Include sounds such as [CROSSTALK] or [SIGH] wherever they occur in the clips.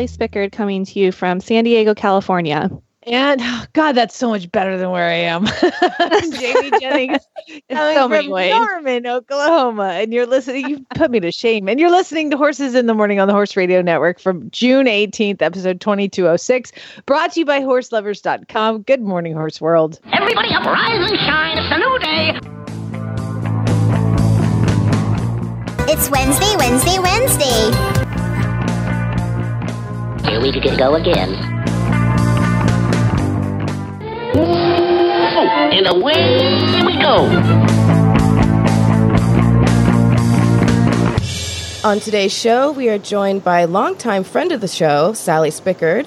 I'm Spickard coming to you from San Diego, California. And oh, God, that's so much better than where I am. I'm [LAUGHS] Jamie Jennings, [LAUGHS] coming so many from ways. Norman, Oklahoma, and you're listening. You put me to shame. And you're listening to Horses in the Morning on the Horse Radio Network from June 18th, episode 2206, brought to you by HorseLovers.com. Good morning, Horse World. Everybody up, rise and shine. It's a new day. It's Wednesday, Wednesday, Wednesday. Here we can go again. And away we go. On today's show, we are joined by longtime friend of the show, Sally Spickard.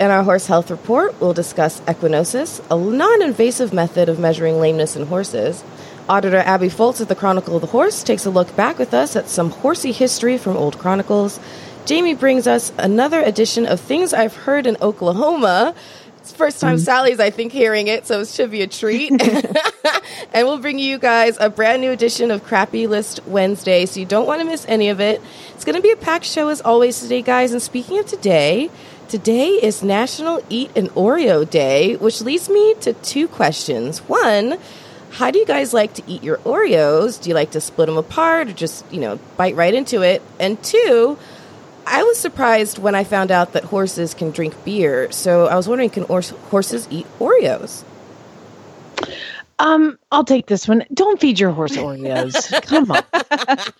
In our horse health report, we'll discuss equinosis, a non invasive method of measuring lameness in horses. Auditor Abby Foltz of the Chronicle of the Horse takes a look back with us at some horsey history from old chronicles. Jamie brings us another edition of Things I've Heard in Oklahoma. It's first time mm-hmm. Sally's, I think, hearing it, so it should be a treat. [LAUGHS] [LAUGHS] and we'll bring you guys a brand new edition of Crappy List Wednesday, so you don't want to miss any of it. It's going to be a packed show as always today, guys. And speaking of today, today is National Eat an Oreo Day, which leads me to two questions. One, how do you guys like to eat your Oreos? Do you like to split them apart or just, you know, bite right into it? And two, I was surprised when I found out that horses can drink beer. So I was wondering, can hors- horses eat Oreos? Um, I'll take this one. Don't feed your horse Oreos. [LAUGHS] Come on.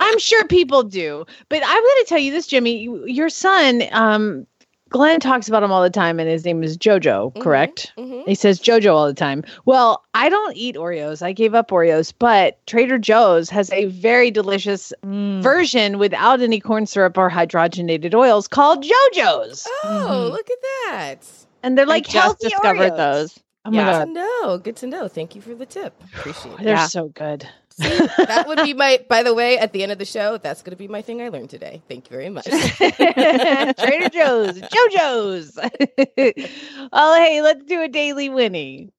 I'm sure people do, but I'm going to tell you this, Jimmy. Your son, um, Glenn talks about him all the time, and his name is JoJo. Mm-hmm, correct? mhm. He says JoJo all the time. Well, I don't eat Oreos. I gave up Oreos, but Trader Joe's has a very delicious mm. version without any corn syrup or hydrogenated oils called JoJo's, Oh, mm-hmm. look at that. and they're I like just healthy discovered Oreos. those. Oh my Good god, to know. Good to know. Thank you for the tip. Appreciate it. they're Yeah. so good. That would be my, by the way, at the end of the show, that's going to be my thing I learned today. Thank you very much. [LAUGHS] Trader Joe's, JoJo's. [LAUGHS] oh, hey, let's do a daily Winnie.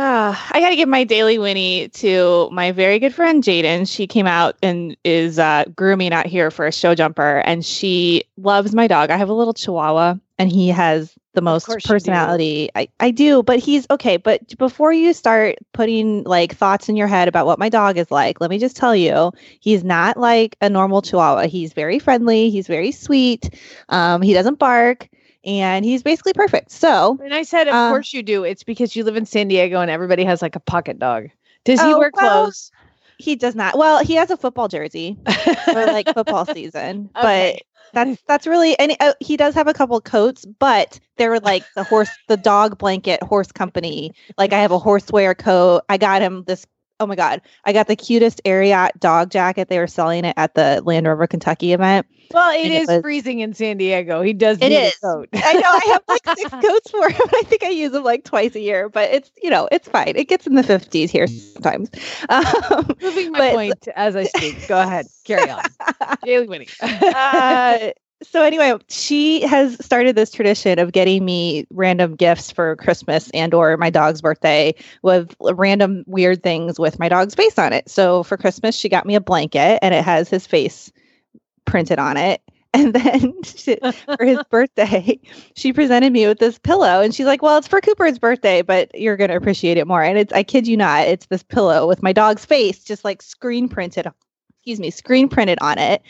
Ah, I got to give my daily Winnie to my very good friend Jaden. She came out and is uh, grooming out here for a show jumper, and she loves my dog. I have a little Chihuahua, and he has the most personality. I, I do, but he's okay. But before you start putting like thoughts in your head about what my dog is like, let me just tell you, he's not like a normal Chihuahua. He's very friendly. He's very sweet. Um, he doesn't bark, and he's basically perfect. So And I said, of Uh, course you do. It's because you live in San Diego and everybody has like a pocket dog. Does he Oh, wear well, clothes? He does not. Well, he has a football jersey for like [LAUGHS] football season, Okay. but that's that's really and uh, he does have a couple coats, but they're like the horse, the dog blanket horse company. Like I have a horsewear coat. I got him this. Oh my god, I got the cutest Ariat dog jacket. They were selling it at the Land Rover Kentucky event. Well, it and it is was- freezing in San Diego. He does It need a coat. I know I have like six [LAUGHS] coats for him. [LAUGHS] I think I use them like twice a year, but it's you know it's fine. It gets in the fifties here sometimes. [LAUGHS] Um, Moving my but- point as I speak. Go ahead. Carry on. Daily Winnie. uh, so anyway, she has started this tradition of getting me random gifts for Christmas and or my dog's birthday with random weird things with my dog's face on it. So for Christmas, she got me a blanket and it has his face printed on it. [LAUGHS] And then she, for his [LAUGHS] birthday, she presented me with this pillow and she's like, Well, it's for Cooper's birthday, but you're going to appreciate it more. And it's, I kid you not, it's this pillow with my dog's face just like screen printed, excuse me, screen printed on it.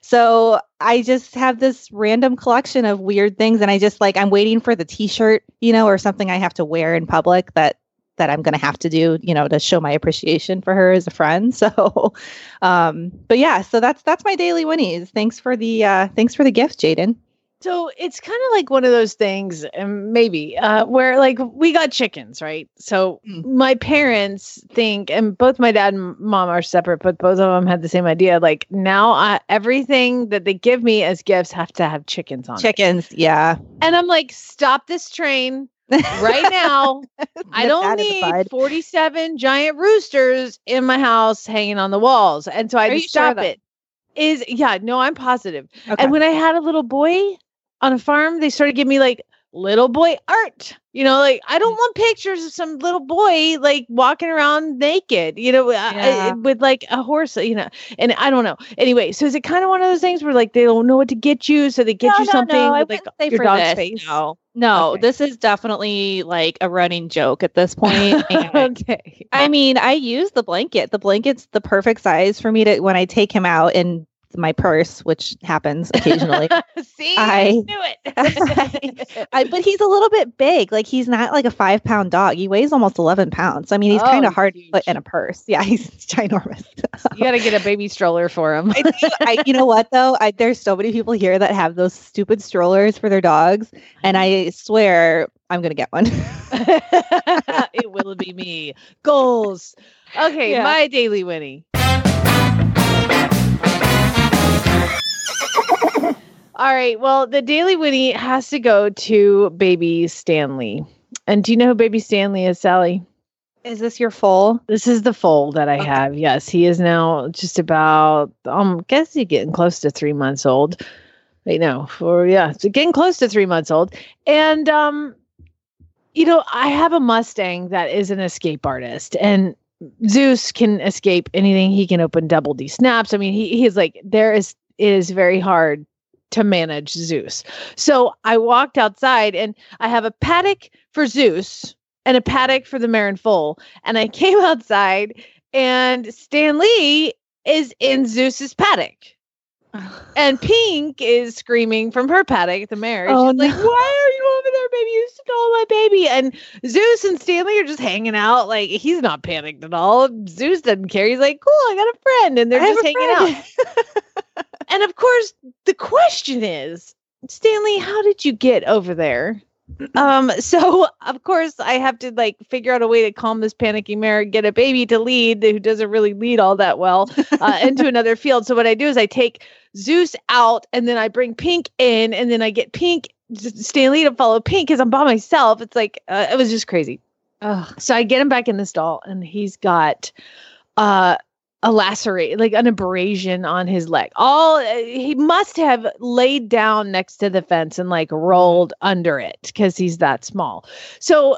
So I just have this random collection of weird things, and I just like I'm waiting for the T-shirt, you know, or something I have to wear in public that that I'm going to have to do, you know, to show my appreciation for her as a friend. [LAUGHS] So, um, but yeah, so that's that's my daily winnies. Thanks for the uh, thanks for the gift, Jaden. So it's kind of like one of those things, and maybe uh, where like we got chickens, right? So Mm. my parents think, and both my dad and mom are separate, but both of them had the same idea. Like now, I, everything that they give me as gifts have to have chickens on it. Chickens, yeah. And I'm like, stop this train right now. [LAUGHS] I don't that in the need 47 giant roosters in my house hanging on the walls. And so I had sure stop it. Is yeah, no, I'm positive. Okay. And when I had a little boy on a farm, they started giving me like little boy art. You know, like I Mm. don't want pictures of some little boy like walking around naked, you know, Yeah. uh, with like a horse, you know. And I don't know. Anyway, so is it kind of one of those things where like they don't know what to get you, so they get No, you no, something no, I with like your dog's this, face? No, no, Okay. this is definitely like a running joke at this point. [LAUGHS] okay. I mean, I use the blanket. The blanket's the perfect size for me to when I take him out in my purse, which happens occasionally. [LAUGHS] See, I- knew it. [LAUGHS] I, but he's a little bit big. Like he's not like a five pound dog. He weighs almost eleven pounds. I mean, he's Oh, kind of hard to put in a purse. [LAUGHS] Yeah, he's ginormous. you got to get a baby stroller for him. I, I, you know what though? I, there's so many people here that have those stupid strollers for their dogs, and I swear I'm gonna get one. it will be me. Goals. Okay, Yeah. my daily Winnie. All right. Well, the daily Winnie has to go to baby Stanley. And do you know who baby Stanley is, Sally? Is this your foal? This is the foal that I Okay. have. Yes, he is now just about um guess he's getting close to three months old. Wait, no, for yeah, so getting close to three months old. And um, you know, I have a Mustang that is an escape artist, and Zeus can escape anything. He can open double D snaps. I mean, he he's like there is it is very hard to manage Zeus. So I walked outside and I have a paddock for Zeus and a paddock for the Marin Foal. And I [LAUGHS] came outside and Stanley is in Zeus's paddock. [SIGHS] And Pink is screaming from her paddock, at the mare. Oh, She's like, no. Why are you over there, baby? You stole my baby. And Zeus and Stanley are just hanging out. Like, he's not panicked at all. Zeus doesn't care. He's like, Cool, I got a friend. And they're I just hanging out. [LAUGHS] And of course, the question is, Stanley, how did you get over there? Um, [LAUGHS] so of course I have to like figure out a way to calm this panicky mare, get a baby to lead who doesn't really lead all that well [LAUGHS] uh, into another field. So what I do is I take Zeus out and then I bring Pink in and then I get Pink Stanley to follow Pink because I'm by myself. It's like uh, it was just crazy. Ugh. So I get him back in the stall and he's got uh a lacerate, like an abrasion on his leg. All uh, he must have laid down next to the fence and like rolled under it because he's that small. So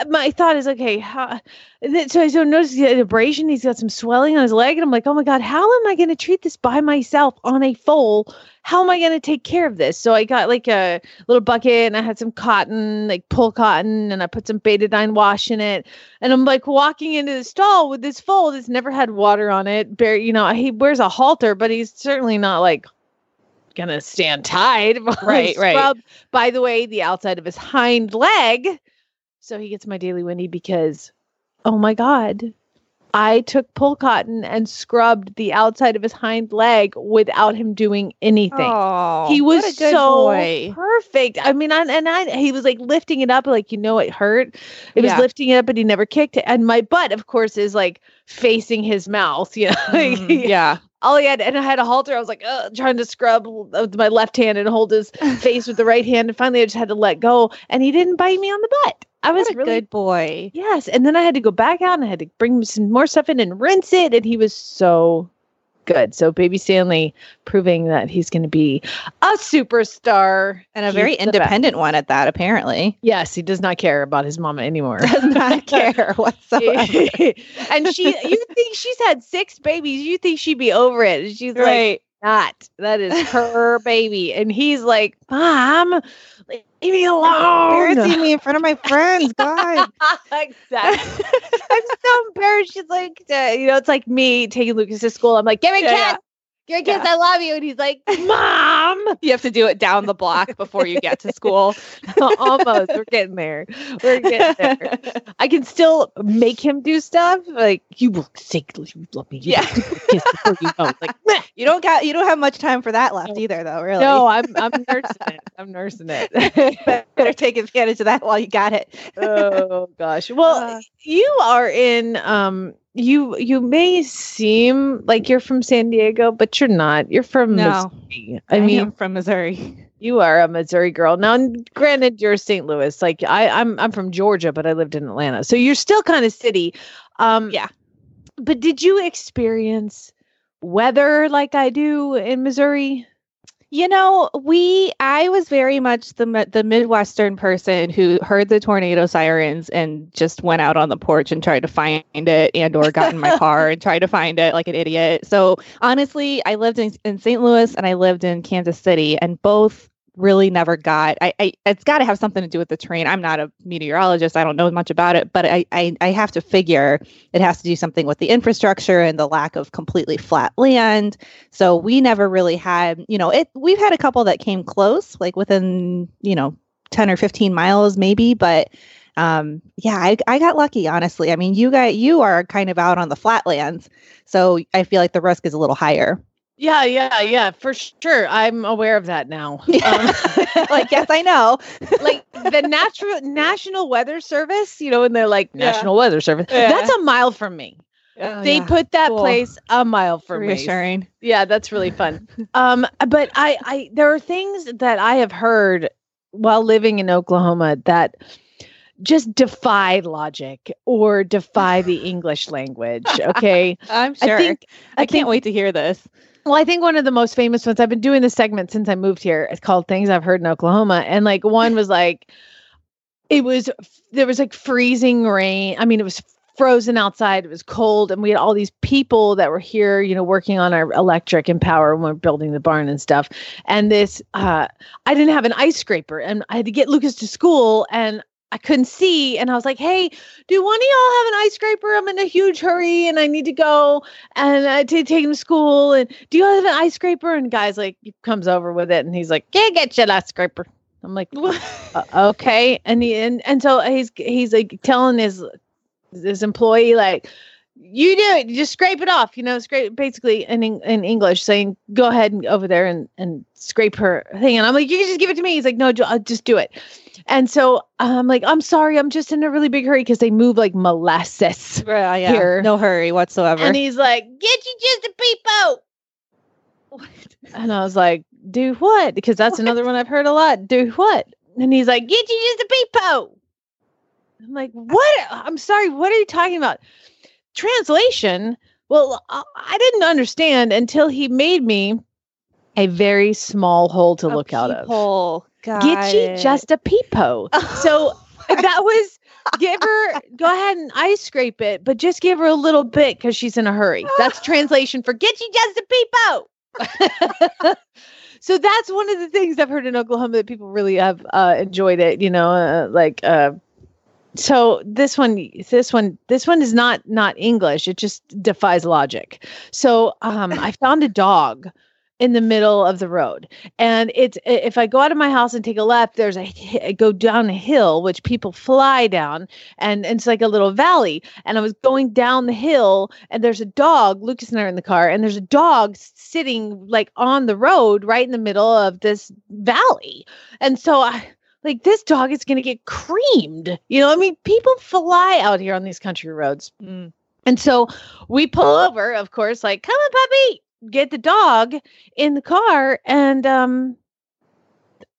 Uh, my thought is, okay, how? then- So I so notice the abrasion. He's got some swelling on his leg, and I'm like, oh my god, how am I going to treat this by myself on a foal? How am I going to take care of this? So I got like a little bucket, and I had some cotton, like pull cotton, and I put some betadine wash in it. And I'm like walking into the stall with this foal that's never had water on it. Bear, you know, he wears a halter, but he's certainly not like gonna stand tied. [LAUGHS] Right, right. By the way, the outside of his hind leg. So he gets my daily Winnie because, oh my god, I took pull cotton and scrubbed the outside of his hind leg without him doing anything Oh, he was what a good so boy. perfect. I mean, I, and I he was like lifting it up, like you know, it hurt. It was lifting it up, but he never kicked it. And my butt, of course, is like facing his mouth. [LAUGHS] You know, Mm, yeah. all he had, and I had a halter. I was like, Ugh, trying to scrub with my left hand and hold his [LAUGHS] face with the right hand. And finally, I just had to let go, and he didn't bite me on the butt. I was a really good boy. Yes. And then I had to go back out and I had to bring some more stuff in and rinse it. And he was so good. So baby Stanley proving that he's going to be a superstar And a He's very the best. independent one at that, apparently. Yes, he does not care about his mama anymore. Does not [LAUGHS] care whatsoever. [LAUGHS] and she, you think she's had six babies? You think she'd be over it? She's like, right. Not. That is her [LAUGHS] baby. And he's like, Mom, leave me alone. Embarrassing me in front of my friends. [LAUGHS] God. exactly. [LAUGHS] I'm so embarrassed. She's like, uh, you know, it's like me taking Lucas to school. I'm like, give me Yeah, kiss. Yeah. Your kids, I love you. And he's like, Mom. You have to do it down the block before you get to school. [LAUGHS] Almost. We're getting there. We're getting there. I can still make him do stuff. Like, you will say you love me. You Yeah. this before you go. Like. You don't got you don't have much time for that left either, though. Really, no, I'm I'm nursing it. I'm nursing it. [LAUGHS] better take advantage of that while you got it. oh gosh. Well, Uh. you are in um you you may seem like you're from San Diego, but you're not. You're from No. Missouri. I, I mean, am from Missouri. you are a Missouri girl. Now, granted, you're St. Louis. Like I, I'm I'm from Georgia, but I lived in Atlanta. So you're still kind of city. Um Yeah. But did you experience weather like I do in Missouri? You know, we I was very much the the Midwestern person who heard the tornado sirens and just went out on the porch and tried to find it and or got in my car and tried to find it like an idiot. So, honestly, I lived in, in St. Louis and I lived in Kansas City and both really never got I, I it's got to have something to do with the terrain. I'm not a meteorologist. I don't know much about it, but I, I I have to figure it has to do something with the infrastructure and the lack of completely flat land. So we never really had, you know, it we've had a couple that came close, like within, you know, 10 or 15 miles maybe, but um yeah, I I got lucky honestly. I mean, you got you are kind of out on the flatlands. So I feel like the risk is a little higher. Yeah, yeah, yeah, for sure. I'm aware of that now. [LAUGHS] Um, [LAUGHS] like, yes, I know. [LAUGHS] like the natural National Weather Service, you know, and they're like Yeah. National Weather Service. Yeah. That's a mile from me. they put that cool. place a mile from me. reassuring. Yeah, that's really fun. um, but I, I, there are things that I have heard while living in Oklahoma that just defy logic or defy the English language. Okay, I'm sure. I think I, I can't think- wait to hear this. Well, I think one of the most famous ones, I've been doing this segment since I moved here. It's called Things I've Heard in Oklahoma. And like one was like, it was, there was like freezing rain. I mean, it was frozen outside. It was cold. And we had all these people that were here, you know, working on our electric and power when we we're building the barn and stuff. And this, uh, I didn't have an ice scraper and I had to get Lucas to school and I couldn't see. And I was like, hey, do one of y'all have an ice scraper? I'm in a huge hurry and I need to go and I to take him to school. And do you have an ice scraper? And guy's like, he comes over with it and he's like, can't get your ice scraper. I'm like, [LAUGHS] uh, okay. And he and, and so he's he's like telling his his employee like, you do it, you just scrape it off, you know, scrape basically in in English saying, go ahead and over there and and scrape her thing. And I'm like, you can just give it to me. He's like, no, I'll just do it. And so I'm like, I'm sorry, I'm just in a really big hurry because they move like molasses. Yeah, Here. no hurry whatsoever. And he's like, get you just a peepo. And I was like, do what? Because that's another one I've heard a lot. Do what? And he's like, get you just a peepo. I'm like, what? I'm sorry, what are you talking about? Translation? Well, I I didn't understand until he made me a very small hole to look out of. Hole. Got Get you it. just a peepo. [LAUGHS] So that was give her [LAUGHS] go ahead and ice scrape it, but just give her a little bit because she's in a hurry. That's [GASPS] translation for get you just a peepo. [LAUGHS] so that's one of the things I've heard in Oklahoma that people really have uh, enjoyed it. You know, uh, like uh, so this one, this one, this one is not not English. It just defies logic. So um, I found a dog in the middle of the road. And it's if i go out of my house and take a left there's a go down a hill which people fly down and, and it's like a little valley. And i was going down the hill and there's a dog lucas and i are in the car and there's a dog sitting like on the road right in the middle of this valley. And so i like this dog is going to get creamed. You know i mean people fly out here on these country roads. Mm. and so we pull over, of course, like, come on, puppy, get the dog in the car. And um,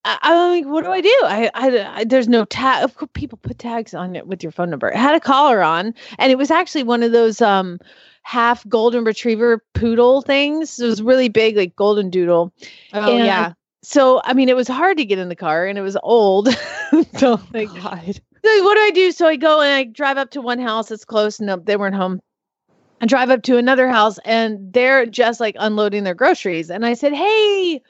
I, I'm like, what do I do? I, I, I there's no tag. Of course, people put tags on it with your phone number. It had a collar on, and it was actually one of those um half golden retriever poodle things. It was really big, like golden doodle. Oh And yeah. So I mean, it was hard to get in the car, and it was old. [LAUGHS] so like, God. so what do I do? So I go and I drive up to one house that's close. No, they weren't home. I drive up to another house and they're just like unloading their groceries. And I said, Hey,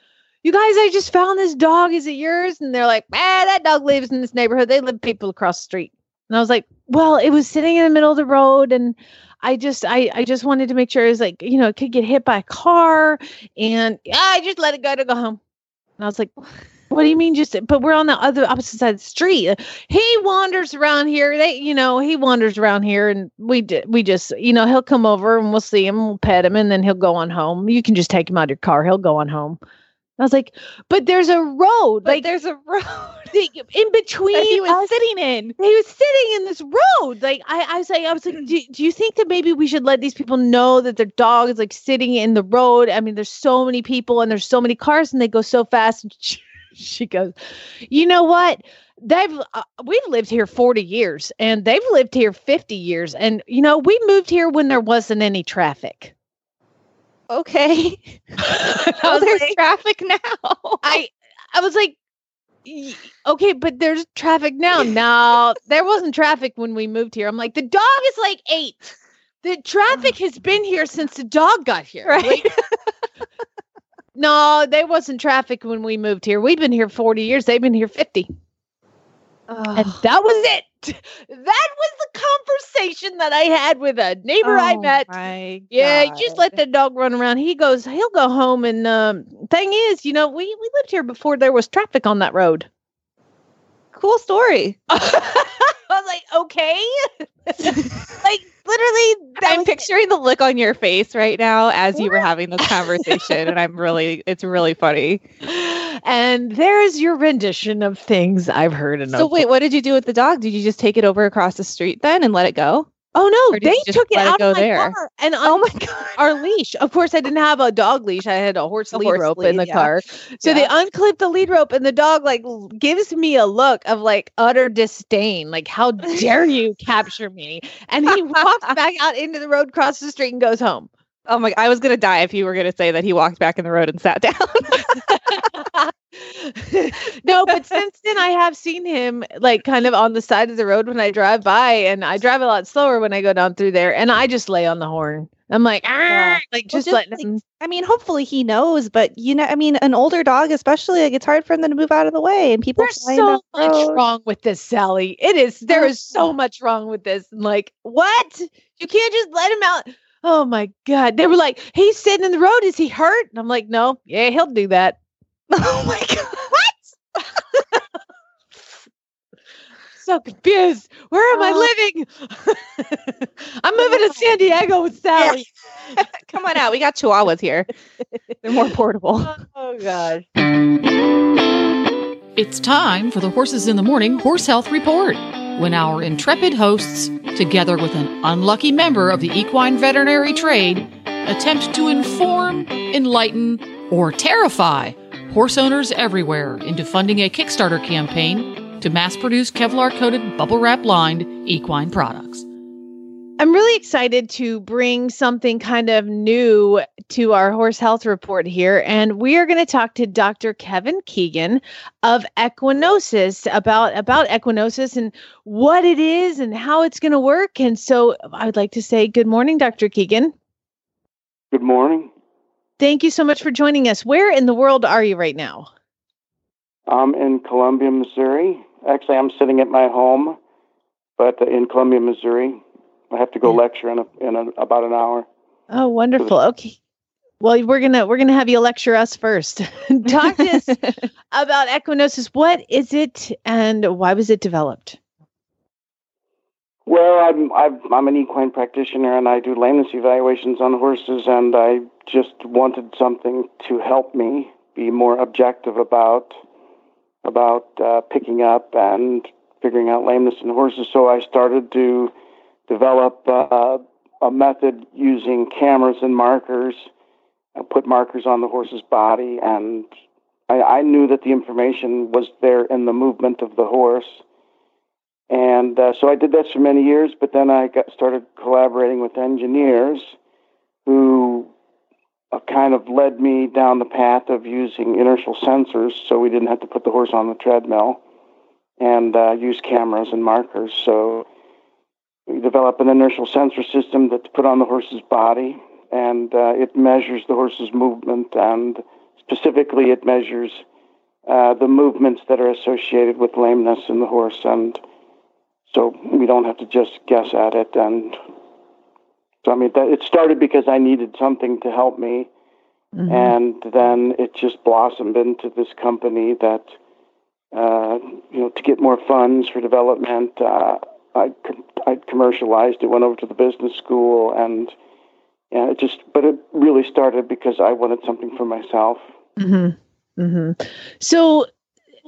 you guys, I just found this dog. Is it yours? And they're like, Ah, that dog lives in this neighborhood. They live people across the street. And I was like, well, it was sitting in the middle of the road and I just I I just wanted to make sure it was like, you know, it could get hit by a car and I just let it go to go home. And I was like, what do you mean just but we're on the other opposite side of the street. He wanders around here. They you know, he wanders around here and we we just, you know, he'll come over and we'll see him, we'll pet him and then he'll go on home. You can just take him out of your car. He'll go on home. I was like, but there's a road. But like there's a road [LAUGHS] in between he was us sitting in. he was sitting in this road. Like I, I was like, I was like, [CLEARS THROAT] do, do you think that maybe we should let these people know that their dog is like sitting in the road? I mean, there's so many people and there's so many cars and they go so fast. She, goes, you know what? They've uh, we've lived here 40 years and they've lived here 50 years. And you know, we moved here when there wasn't any traffic. Okay. [LAUGHS] [LAUGHS] Oh, there's like- traffic now. I I was like, okay, but there's traffic now. [LAUGHS] No, there wasn't traffic when we moved here. I'm like, the dog is like eight. The traffic has been here since the dog got here. Right. Like, no, there wasn't traffic when we moved here. We've been here 40 years. They've been here 50. And that was it. That was the conversation that I had with a neighbor I Oh met. my Yeah, just let the dog run around. He goes, he'll go home. And um, thing is, you know, we we lived here before there was traffic on that road. cool story. [LAUGHS] I was like, okay, [LAUGHS] like literally. I'm picturing the look on your face right now as you were having this conversation, and I'm really, [LAUGHS] it's really funny. And there's your rendition of things I've heard enough. So wait, what did you do with the dog? Did you just take it over across the street then and let it go? Oh no, they took it it out go of my there? car and Oh my god! our leash. Of course, I didn't have a dog leash. I had a horse A lead horse rope in the yeah. car. So they Yeah. unclip the lead rope, and the dog like gives me a look of like utter disdain, like "How dare [LAUGHS] you capture me?" And he walks [LAUGHS] back out into the road, crosses the street, and goes home. Oh my! I was gonna die if you were gonna say that he walked back in the road and sat [LAUGHS] down. [LAUGHS] no, but since then I have seen him like kind of on the side of the road when I drive by, and I drive a lot slower when I go down through there, and I just lay on the horn. I'm like, Yeah. "Ah," like Well, just, letting like, him. I mean, hopefully he knows, but you know, I mean, an older dog, especially, like it's hard for them to move out of the way, and people. There's so much road. wrong with this, Sally. It is. There is so Oh. much wrong with this. And like, what? You can't just let him out. Oh my god! They were like, he's sitting in the road. Is he hurt? And I'm like, no. Yeah, he'll do that. [LAUGHS] Oh my god! So confused. Where am I uh-huh. living? [LAUGHS] I'm moving to San Diego with Sally. [LAUGHS] Come on out. We got Chihuahuas here. They're more portable. [LAUGHS] Oh gosh. It's time for the Horses in the Morning Horse Health Report, when our intrepid hosts, together with an unlucky member of the equine veterinary trade, attempt to inform, enlighten, or terrify horse owners everywhere into funding a Kickstarter campaign to mass produce Kevlar coated, bubble wrap lined equine products. I'm really excited to bring something kind of new to our horse health report here. And we are going to talk to Dr. Kevin Keegan of Equinosis about, about Equinosis and what it is and how it's going to work. And so I would like to say good morning, Dr. Keegan. Good morning. Thank you so much for joining us. Where in the world are you right now? I'm in Columbia, Missouri. Actually, I'm sitting at my home, but uh, in Columbia, Missouri. I have to go lecture in a, in a, about an hour. Oh, wonderful. Okay. Well, we're gonna we're gonna have you lecture us first. [LAUGHS] Talk to us [LAUGHS] about Equinosis. What is it, and why was it developed? Well, I'm I've, I'm an equine practitioner, and I do lameness evaluations on horses, and I just wanted something to help me be more objective about about uh, picking up and figuring out lameness in horses. So I started to develop uh, a method using cameras and markers. I put markers on the horse's body, and I, I knew that the information was there in the movement of the horse. And uh, so I did that for many years, but then I got started collaborating with engineers who uh, kind of led me down the path of using inertial sensors so we didn't have to put the horse on the treadmill and uh, use cameras and markers. So we developed an inertial sensor system that's put on the horse's body and uh, it measures the horse's movement and specifically it measures uh, the movements that are associated with lameness in the horse and so we don't have to just guess at it. And so, I mean, that, it started because I needed something to help me. Mhm. And then it just blossomed into this company that, uh, you know, to get more funds for development, uh, I, I commercialized it, went over to the business school, and, and it just, but it really started because I wanted something for myself. Mm-hmm. Mm-hmm. So,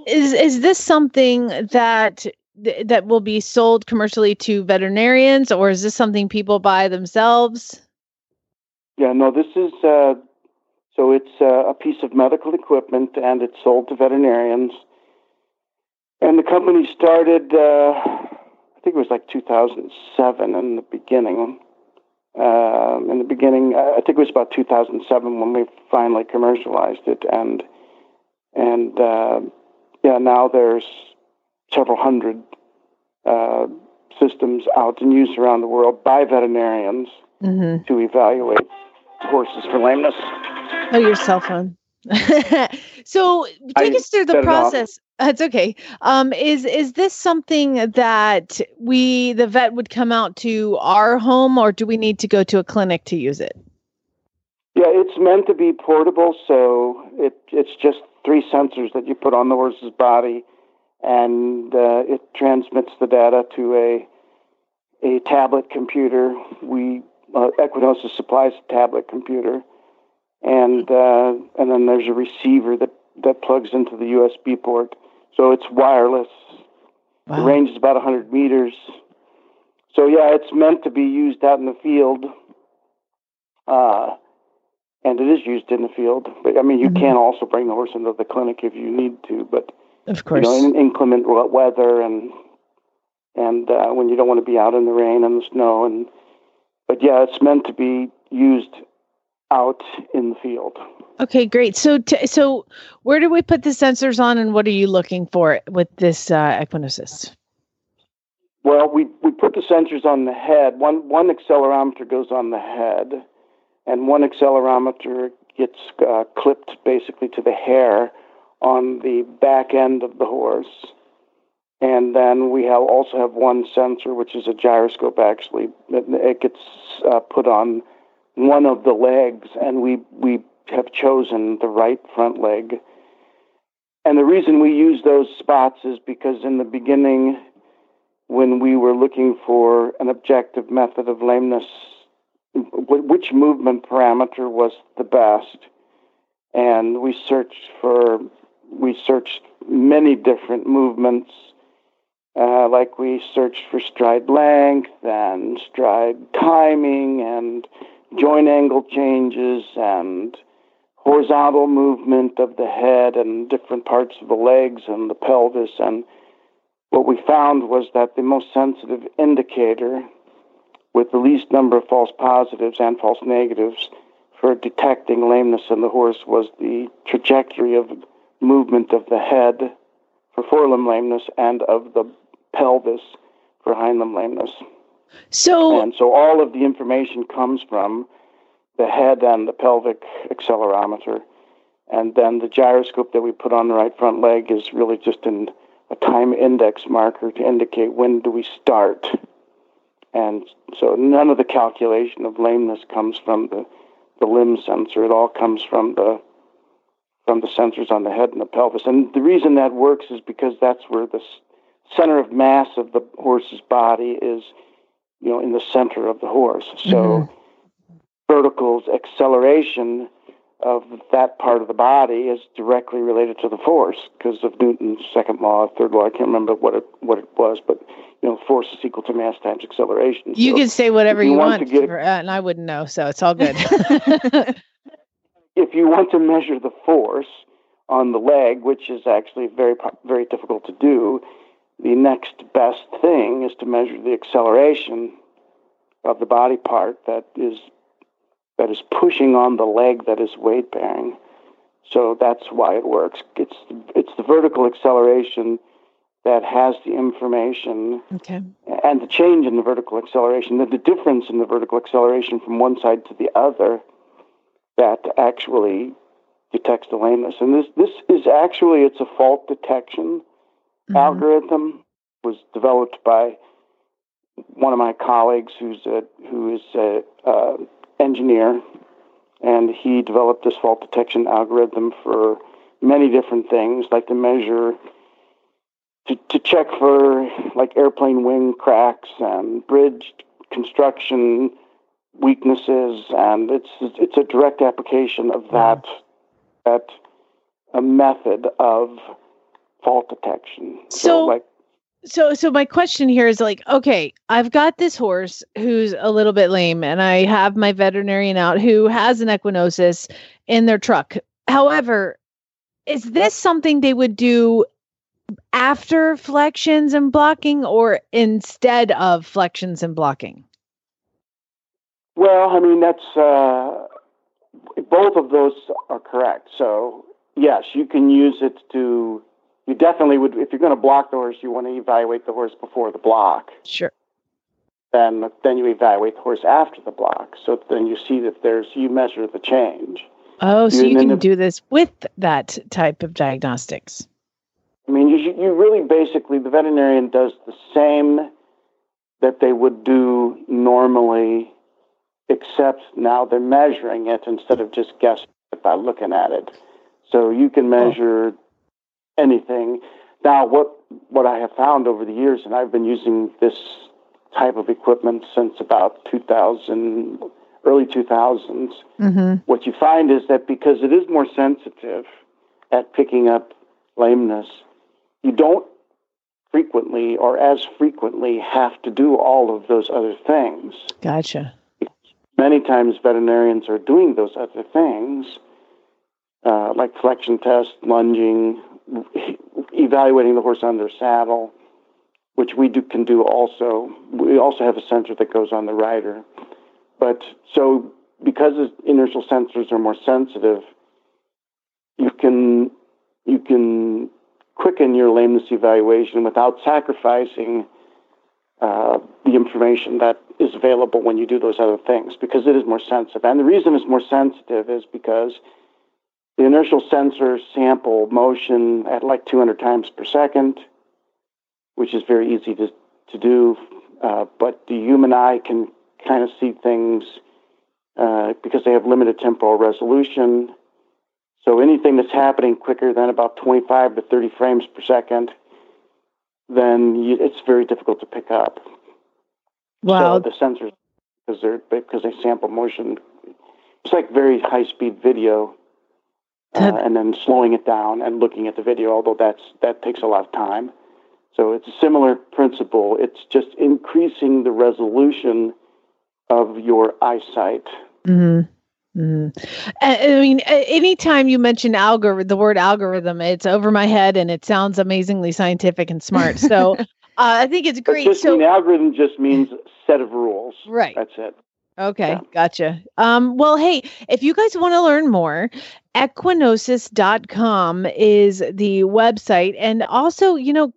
is is this something that th- that will be sold commercially to veterinarians, or is this something people buy themselves? Yeah, no, this is uh, so it's uh, a piece of medical equipment and it's sold to veterinarians. And the company started, uh, I think it was like 2007 in the beginning. Um, in the beginning, I think it was about 2007 when we finally commercialized it, and and uh, yeah, now there's several hundred uh, systems out in use around the world by veterinarians Mm-hmm. to evaluate horses for lameness. Oh, your cell phone. [LAUGHS] so take I us through the set it off. process. That's okay. Um, is is this something that we the vet would come out to our home, or do we need to go to a clinic to use it? Yeah, it's meant to be portable, so it it's just three sensors that you put on the horse's body, and uh, it transmits the data to a a tablet computer. We uh, Equinosis supplies a tablet computer, and uh, and then there's a receiver that that plugs into the USB port, so it's wireless. The range is about 100 meters. So yeah, it's meant to be used out in the field. Uh, and it is used in the field. But I mean, you can also bring the horse into the clinic if you need to. But Of you course. know, in inclement weather and and uh, when you don't want to be out in the rain and the snow and but yeah, it's meant to be used out in the field. Okay, great. So, t- so where do we put the sensors on, and what are you looking for with this uh, Equinosis? Well, we we put the sensors on the head. One one accelerometer goes on the head, and one accelerometer gets uh, clipped basically to the hair on the back end of the horse. And then we have also have one sensor, which is a gyroscope. Actually, it, gets uh, put on one of the legs, and we we have chosen the right front leg. And the reason we use those spots is because in the beginning, when we were looking for an objective method of lameness, which movement parameter was the best, and we searched for we searched many different movements. Uh, like we searched for stride length and stride timing and joint angle changes and horizontal movement of the head and different parts of the legs and the pelvis. And what we found was that the most sensitive indicator with the least number of false positives and false negatives for detecting lameness in the horse was the trajectory of movement of the head for forelimb lameness and of the pelvis for hindlimb lameness. So, And so all of the information comes from the head and the pelvic accelerometer. And then the gyroscope that we put on the right front leg is really just an, a time index marker to indicate when do we start. And so none of the calculation of lameness comes from the, the limb sensor. It all comes from the from the sensors on the head and the pelvis. And the reason that works is because that's where the center of mass of the horse's body is, you know, in the center of the horse. So verticals acceleration of that part of the body is directly related to the force because of Newton's second law, third law. I can't remember what it what it was, but you know, force is equal to mass times acceleration. you So can say whatever you, you want, want to get- for- uh, and I wouldn't know, so it's all good. [LAUGHS] [LAUGHS] if you want to measure the force on the leg, which is actually very very difficult to do, the next best thing is to measure the acceleration of the body part that is that is pushing on the leg that is weight bearing. So that's why it works. It's it's the vertical acceleration that has the information okay. and the change in the vertical acceleration, the, the difference in the vertical acceleration from one side to the other, that actually detects the lameness. And this this is actually it's a fault detection algorithm. Was developed by one of my colleagues who's a who is a uh, engineer, and he developed this fault detection algorithm for many different things, like to measure to, to check for like airplane wing cracks and bridge construction weaknesses, and it's it's a direct application of that that a method of fault detection. So- like so so my question here is like okay i've got this horse who's a little bit lame and i have my veterinarian out who has an equinosis in their truck. However is this something they would do after flexions and blocking or instead of flexions and blocking Well, I mean, that's uh, both of those are correct. So, yes, you can use it to. You definitely would, if you're going to block the horse, you want to evaluate the horse before the block. sure Then, then you evaluate the horse after the block. So then you see that there's you measure the change. oh so You- you can do this with that type of diagnostics I mean, you you really basically the veterinarian does the same that they would do normally, except now they're measuring it instead of just guessing it by looking at it. So you can measure anything. Now, what what I have found over the years, and I've been using this type of equipment since about 2000, early 2000s. mm-hmm. What you find is that because it is more sensitive at picking up lameness, you don't frequently or as frequently have to do all of those other things. gotcha Many times veterinarians are doing those other things, uh, like flexion test, lunging, evaluating the horse on their saddle, which we do, can do also. We also have a sensor that goes on the rider. But so because inertial sensors are more sensitive, you can you can quicken your lameness evaluation without sacrificing uh, the information that is available when you do those other things because it is more sensitive. And the reason it's more sensitive is because the inertial sensors sample motion at like 200 times per second, which is very easy to, to do. Uh, but the human eye can kind of see things uh, because they have limited temporal resolution. So anything that's happening quicker than about 25 to 30 frames per second, then you, it's very difficult to pick up. wow So the sensors, because they're because they sample motion, it's like very high speed video, uh, and then slowing it down and looking at the video. Although that's that takes a lot of time. So it's a similar principle. It's just increasing the resolution of your eyesight. hmm I I mean, anytime you mention algorithm, the word algorithm, it's over my head and it sounds amazingly scientific and smart. So [LAUGHS] uh, I think it's great. just So mean algorithm just means set of rules. Right. That's it. Okay, Yeah. gotcha. Um, well, hey, if you guys want to learn more, equinosis.com is the website. And also, you know,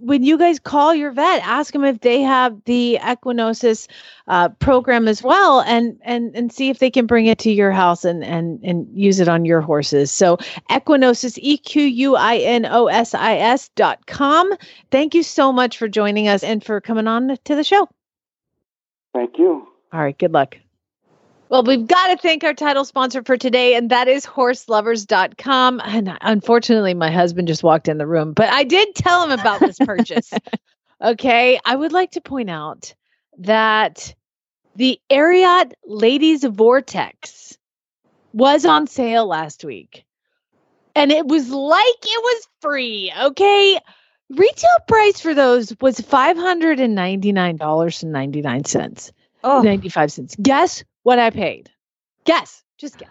when you guys call your vet, ask them if they have the Equinosis uh, program as well, and and and see if they can bring it to your house and and and use it on your horses. So Equinosis, E Q U I N O S I S dot com. Thank you so much for joining us and for coming on to the show. Thank you. All right, good luck. Well, we've got to thank our title sponsor for today, and that is horselovers.com. And unfortunately, my husband just walked in the room, but I did tell him about this purchase. [LAUGHS] okay. I would like to point out that the Ariat Ladies Vortex was on sale last week, and it was like it was free. Okay. Retail price for those was $599.99. Oh, 95 cents. Guess what I paid? Guess. Just guess.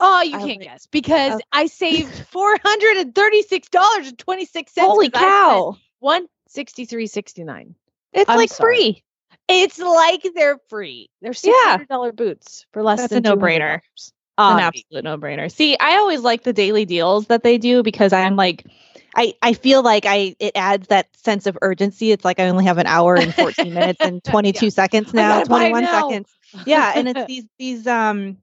Oh, you I can't would- guess because oh. I saved $436.26. holy cow! One sixty-three sixty-nine. It's I'm like sorry. free. It's like they're free. They're six Yeah. hundred dollar boots for less That's than a no-brainer. $200. It's an Um, absolute no-brainer. See, I always like the daily deals that they do because I'm like, I I feel like I it adds that sense of urgency. It's like I only have an hour and 14 minutes and [LAUGHS] 22 seconds now, 21 now. seconds. Yeah, and it's [LAUGHS] these these um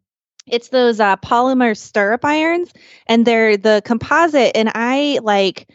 it's those uh polymer stirrup irons and they're the composite and I like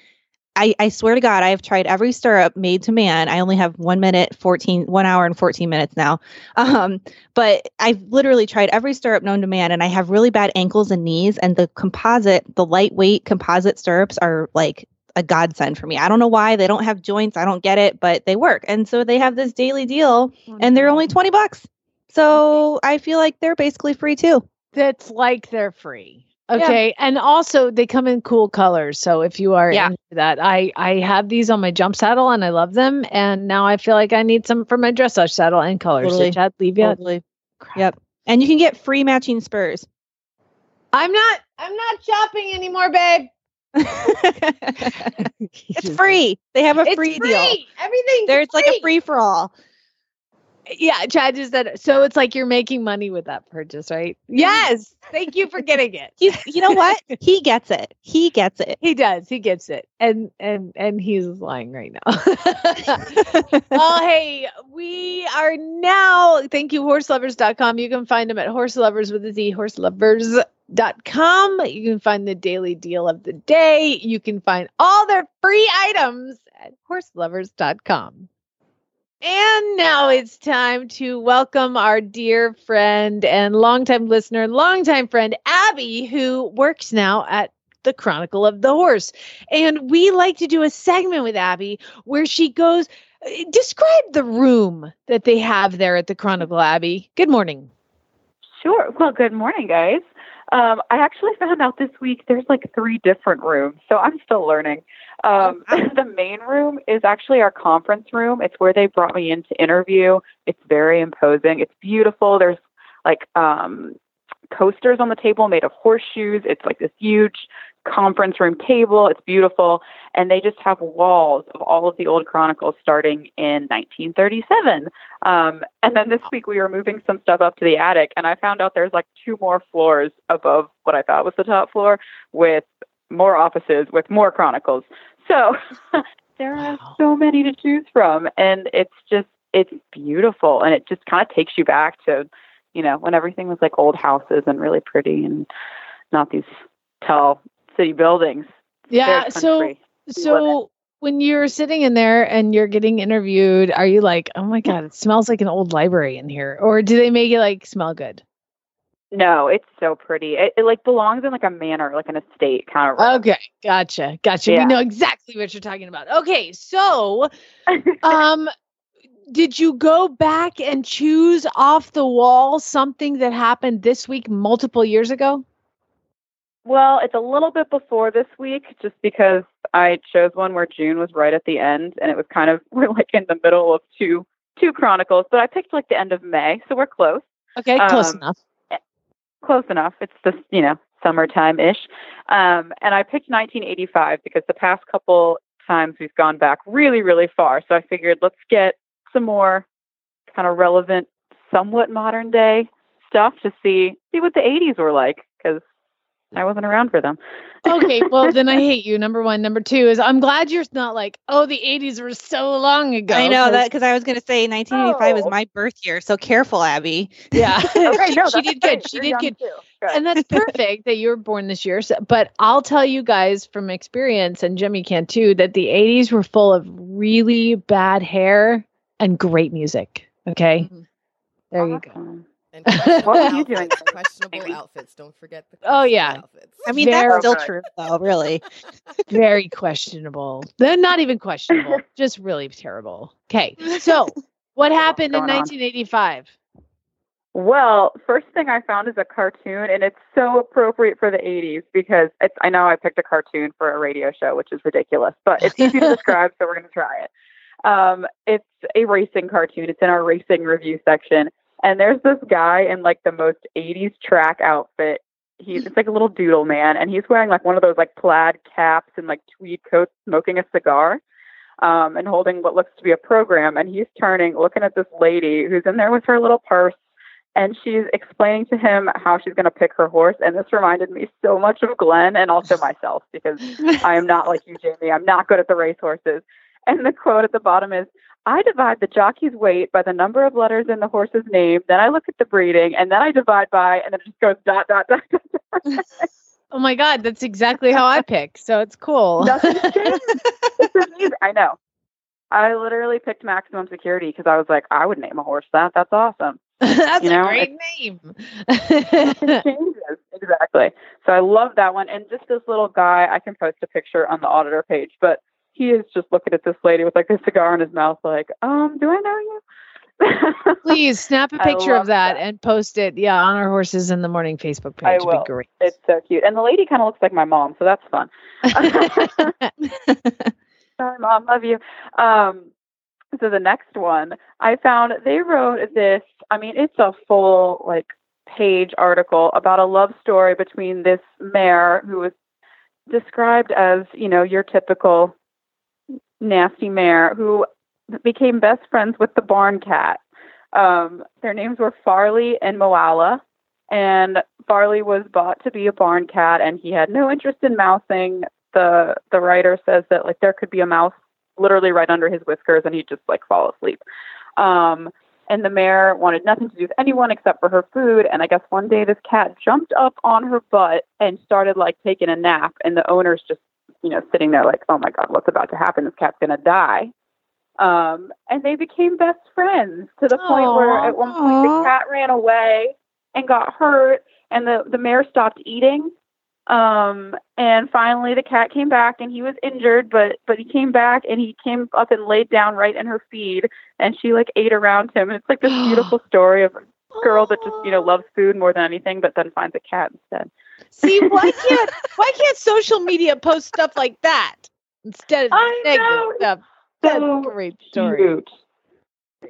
I, I swear to God, I have tried every stirrup made to man. I only have one minute, 14, one hour and 14 minutes now. [LAUGHS] Um, but I've literally tried every stirrup known to man and I have really bad ankles and knees. And the composite, the lightweight composite stirrups are like a godsend for me. I don't know why they don't have joints. I don't get it, but they work. And so they have this daily deal and they're only 20 bucks. So I feel like they're basically free too. That's like they're free. Okay. And also they come in cool colors. So if you are Yeah. into that, I I have these on my jump saddle and I love them. And now I feel like I need some for my dressage saddle and colors. Totally. Did Chad leave yet? Totally. Yep. And you can get free matching spurs. I'm not I'm not shopping anymore, babe. [LAUGHS] [LAUGHS] It's free. They have a It's free, free. deal. Everything. There's like a free. free for all. Yeah, Chad just said so it's like you're making money with that purchase, right? Yes. Thank you for getting it. He's, you know what? he gets it. He gets it. He does. He gets it. And and and he's lying right now. [LAUGHS] oh, hey, we are now thank you horseloverz.com. You can find them at horselovers with a Z horseloverz.com. You can find the daily deal of the day. You can find all their free items at horseloverz.com. And now it's time to welcome our dear friend and longtime listener, longtime friend, Abby, who works now at the Chronicle of the Horse. And we like to do a segment with Abby where she goes, uh, describe the room that they have there at the Chronicle, Abby. Good morning. Sure. Well, good morning, guys. Um, I actually found out this week there's like three different rooms, so I'm still learning. Um, [LAUGHS] the main room is actually our conference room. It's where they brought me in to interview. It's very imposing. It's beautiful. There's like um, coasters on the table made of horseshoes. It's like this huge conference room table. It's beautiful. And they just have walls of all of the old chronicles starting in 1937. Um, and then this week we were moving some stuff up to the attic, and I found out there's like two more floors above what I thought was the top floor with more offices with more chronicles. So [LAUGHS] there are so many to choose from, and it's just it's beautiful, and it just kind of takes you back to you know when everything was like old houses and really pretty and not these tall city buildings. Yeah. So, so when you're sitting in there and you're getting interviewed, are you like, oh my God, it smells like an old library in here? Or do they make it like smell good? No, it's so pretty. It, it like belongs in like a manor, like an estate kind of. room. Okay, gotcha, gotcha. Yeah. We know exactly what you're talking about. Okay, so, [LAUGHS] um, did you go back and choose off the wall something that happened this week multiple years ago? Well, it's a little bit before this week, just because I chose one where June was right at the end, and it was kind of [LAUGHS] we're like in the middle of two two chronicles. But I picked like the end of May, so we're close. Okay, close Um, enough. Close enough. It's just you know summertime ish, um, and I picked 1985 because the past couple times we've gone back really really far. So I figured let's get some more kind of relevant, somewhat modern day stuff to see see what the 80s were like because I wasn't around for them. Okay, well then I [LAUGHS] hate you. Number one. Number two is I'm glad you're not like, oh, the 80s were so long ago. I know 'cause- that because I was going to say 1985 is Oh. my birth year. So careful, Abby. Yeah. [LAUGHS] [LAUGHS] Okay, she, no, she did good. She You're did good. too. Good. And that's perfect that you were born this year. So, but I'll tell you guys from experience, and Jimmy can too, that the 80s were full of really bad hair and great music. Okay. Mm-hmm. There you go. Awesome. And [LAUGHS] What were you doing? Questionable outfits. Don't forget the Oh, yeah. outfits. I mean, Very that's still good. true, though, really. [LAUGHS] Very questionable. They're not even questionable, [LAUGHS] just really terrible. Okay. So, what happened in going on? 1985? Well, first thing I found is a cartoon, and it's so appropriate for the 80s because it's, I know I picked a cartoon for a radio show, which is ridiculous, but it's easy to describe, so we're going to try it. Um, it's a racing cartoon. It's in our racing review section, and there's this guy in like the most 80s track outfit. He's it's like a little doodle man, and he's wearing like one of those like plaid caps and like tweed coats, smoking a cigar, um, and holding what looks to be a program. And he's turning, looking at this lady who's in there with her little purse and she's explaining to him how she's going to pick her horse. And this reminded me so much of Glenn and also [LAUGHS] myself because [LAUGHS] I am not like you, Jamie. I'm not good at the racehorses. And the quote at the bottom is I divide the jockey's weight by the number of letters in the horse's name. Then I look at the breeding and then I divide by, and then it just goes dot, dot, dot. [LAUGHS] Oh my god, that's exactly how I pick. So it's cool. [LAUGHS] It's. I know. I literally picked maximum security because I was like, I would name a horse that. That's awesome. [LAUGHS] that's You know, a great name. Changes exactly. So I love that one. And just this little guy, I can post a picture on the auditor page, but he is just looking at this lady with like a cigar in his mouth, like, um, do I know you? [LAUGHS] Please snap a picture of that, and post it. Yeah, on our horses in the morning Facebook page. I It'd will. be great. It's so cute. And the lady kind of looks like my mom, so that's fun. [LAUGHS] [LAUGHS] Sorry, mom, love you. Um, so the next one, I found they wrote this. I mean, it's a full like page article about a love story between this mare who was described as, you know, your typical nasty mare who became best friends with the barn cat. Um, their names were Farley and Moala. And Farley was bought to be a barn cat, and he had no interest in mousing. The the writer says that like there could be a mouse literally right under his whiskers, and he'd just like fall asleep. Um, and the mare wanted nothing to do with anyone except for her food. And I guess one day this cat jumped up on her butt and started like taking a nap, and the owner's just you know sitting there like, oh my god, what's about to happen? This cat's gonna die. Um, and they became best friends to the point where at one point the cat ran away and got hurt, and the the mare stopped eating. Um, and finally the cat came back and he was injured, but but he came back and he came up and laid down right in her feed, and she like ate around him. And it's like this [GASPS] beautiful story of a girl that just you know loves food more than anything, but then finds a cat instead. See, why [LAUGHS] can't why can't social media post stuff like that instead of I negative know, stuff? That's a great story. Cute.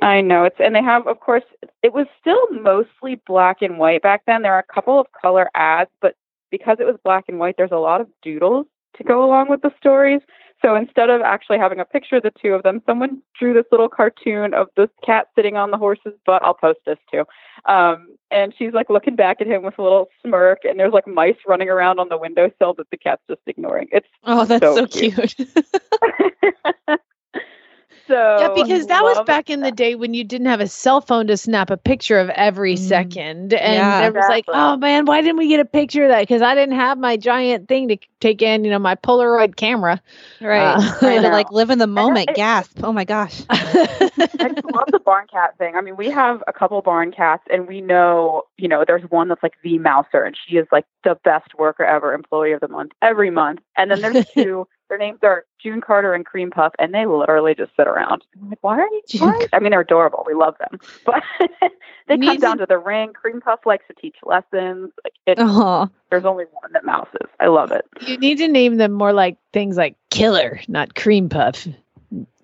I know it's and they have of course it was still mostly black and white back then. There are a couple of color ads, but because it was black and white, there's a lot of doodles to go along with the stories. So instead of actually having a picture of the two of them, someone drew this little cartoon of this cat sitting on the horse's butt. I'll post this too. Um, and she's like looking back at him with a little smirk, and there's like mice running around on the windowsill that the cat's just ignoring. It's Oh, that's so, cute. [LAUGHS] [LAUGHS] so yeah, because that was love back in the day when you didn't have a cell phone to snap a picture of every second, and Yeah. it was like, oh man, why didn't we get a picture of that? Because I didn't have my giant thing to take in, you know, my Polaroid camera. Right. Uh, Trying to [LAUGHS] like live in the moment, it- gasp. Oh my gosh. [LAUGHS] I just love the barn cat thing. I mean, we have a couple barn cats, and we know, you know, there's one that's like the mouser, and she is like the best worker ever, employee of the month every month. And then there's [LAUGHS] two. Their names are June Carter and Cream Puff, and they literally just sit around. I'm like, why are you? June Why? I mean, they're adorable. We love them, [LAUGHS] but they come down to the ring. Cream Puff likes to teach lessons. Like, it, Oh, there's only one that mouses. I love it. you need to name them more like things like Killer, not Cream Puff.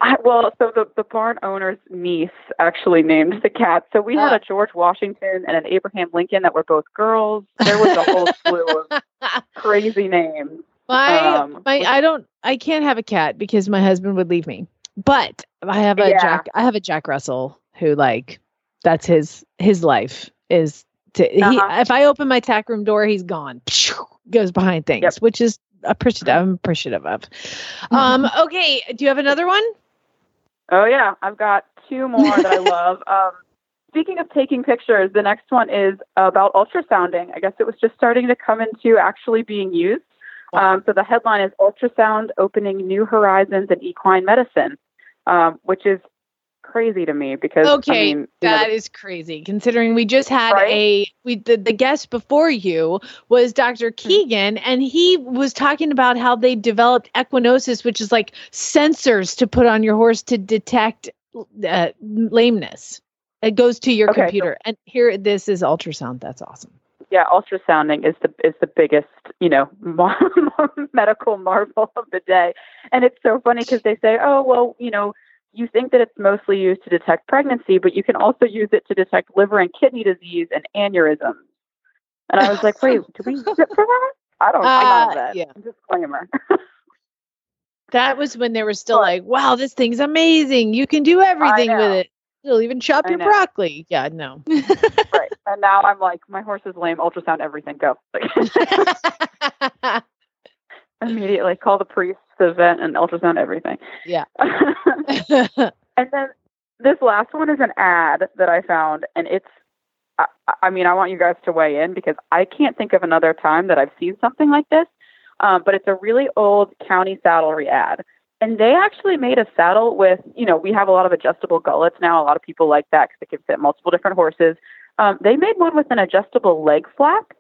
I, well, so the, the barn owner's niece actually named the cat. So we had a [GASPS] George Washington and an Abraham Lincoln that were both girls. There was a whole slew of [LAUGHS] crazy names. My Um, my I don't I can't have a cat because my husband would leave me. But I have a Yeah. Jack I have a Jack Russell who like that's his his life is to he, Uh-huh. if I open my tack room door he's gone [LAUGHS] goes behind things Yep. which is appreciative I'm appreciative of. Um [LAUGHS] okay, do you have another one? Oh yeah, I've got two more that I [LAUGHS] love. Um, speaking of taking pictures, the next one is about ultrasounding. I guess it was just starting to come into actually being used. Um, so the headline is "Ultrasound Opening New Horizons in Equine Medicine," um, which is crazy to me because Okay, I mean, you know, that is crazy. Considering we just had Right? a we the, the guest before you was Dr. Mm-hmm. Keegan, and he was talking about how they developed equinosis, which is like sensors to put on your horse to detect uh, lameness. It goes to your Okay, so- computer, and here this is ultrasound. That's awesome. Yeah, ultrasounding is the is the biggest you know [LAUGHS] mar- medical marvel of the day, and it's so funny because they say, oh well, you know, you think that it's mostly used to detect pregnancy, but you can also use it to detect liver and kidney disease and aneurysms. And I was like, wait, do we use it for that? I don't. Uh, know that. yeah. Disclaimer. [LAUGHS] That was when they were still like, "Wow, this thing's amazing! You can do everything with it. You'll even chop I your know. broccoli." Yeah, no. [LAUGHS] [LAUGHS] right. And now I'm like, my horse is lame. Ultrasound everything. Go. [LAUGHS] Like, immediately call the priest, the vet, and ultrasound everything. yeah. And then this last one is an ad that I found, and it's I, I mean, I want you guys to weigh in because I can't think of another time that I've seen something like this. Um, but it's a really old county saddlery ad. And they actually made a saddle with, you know, we have a lot of adjustable gullets now. A lot of people like that because it can fit multiple different horses. Um, they made one with an adjustable leg flap.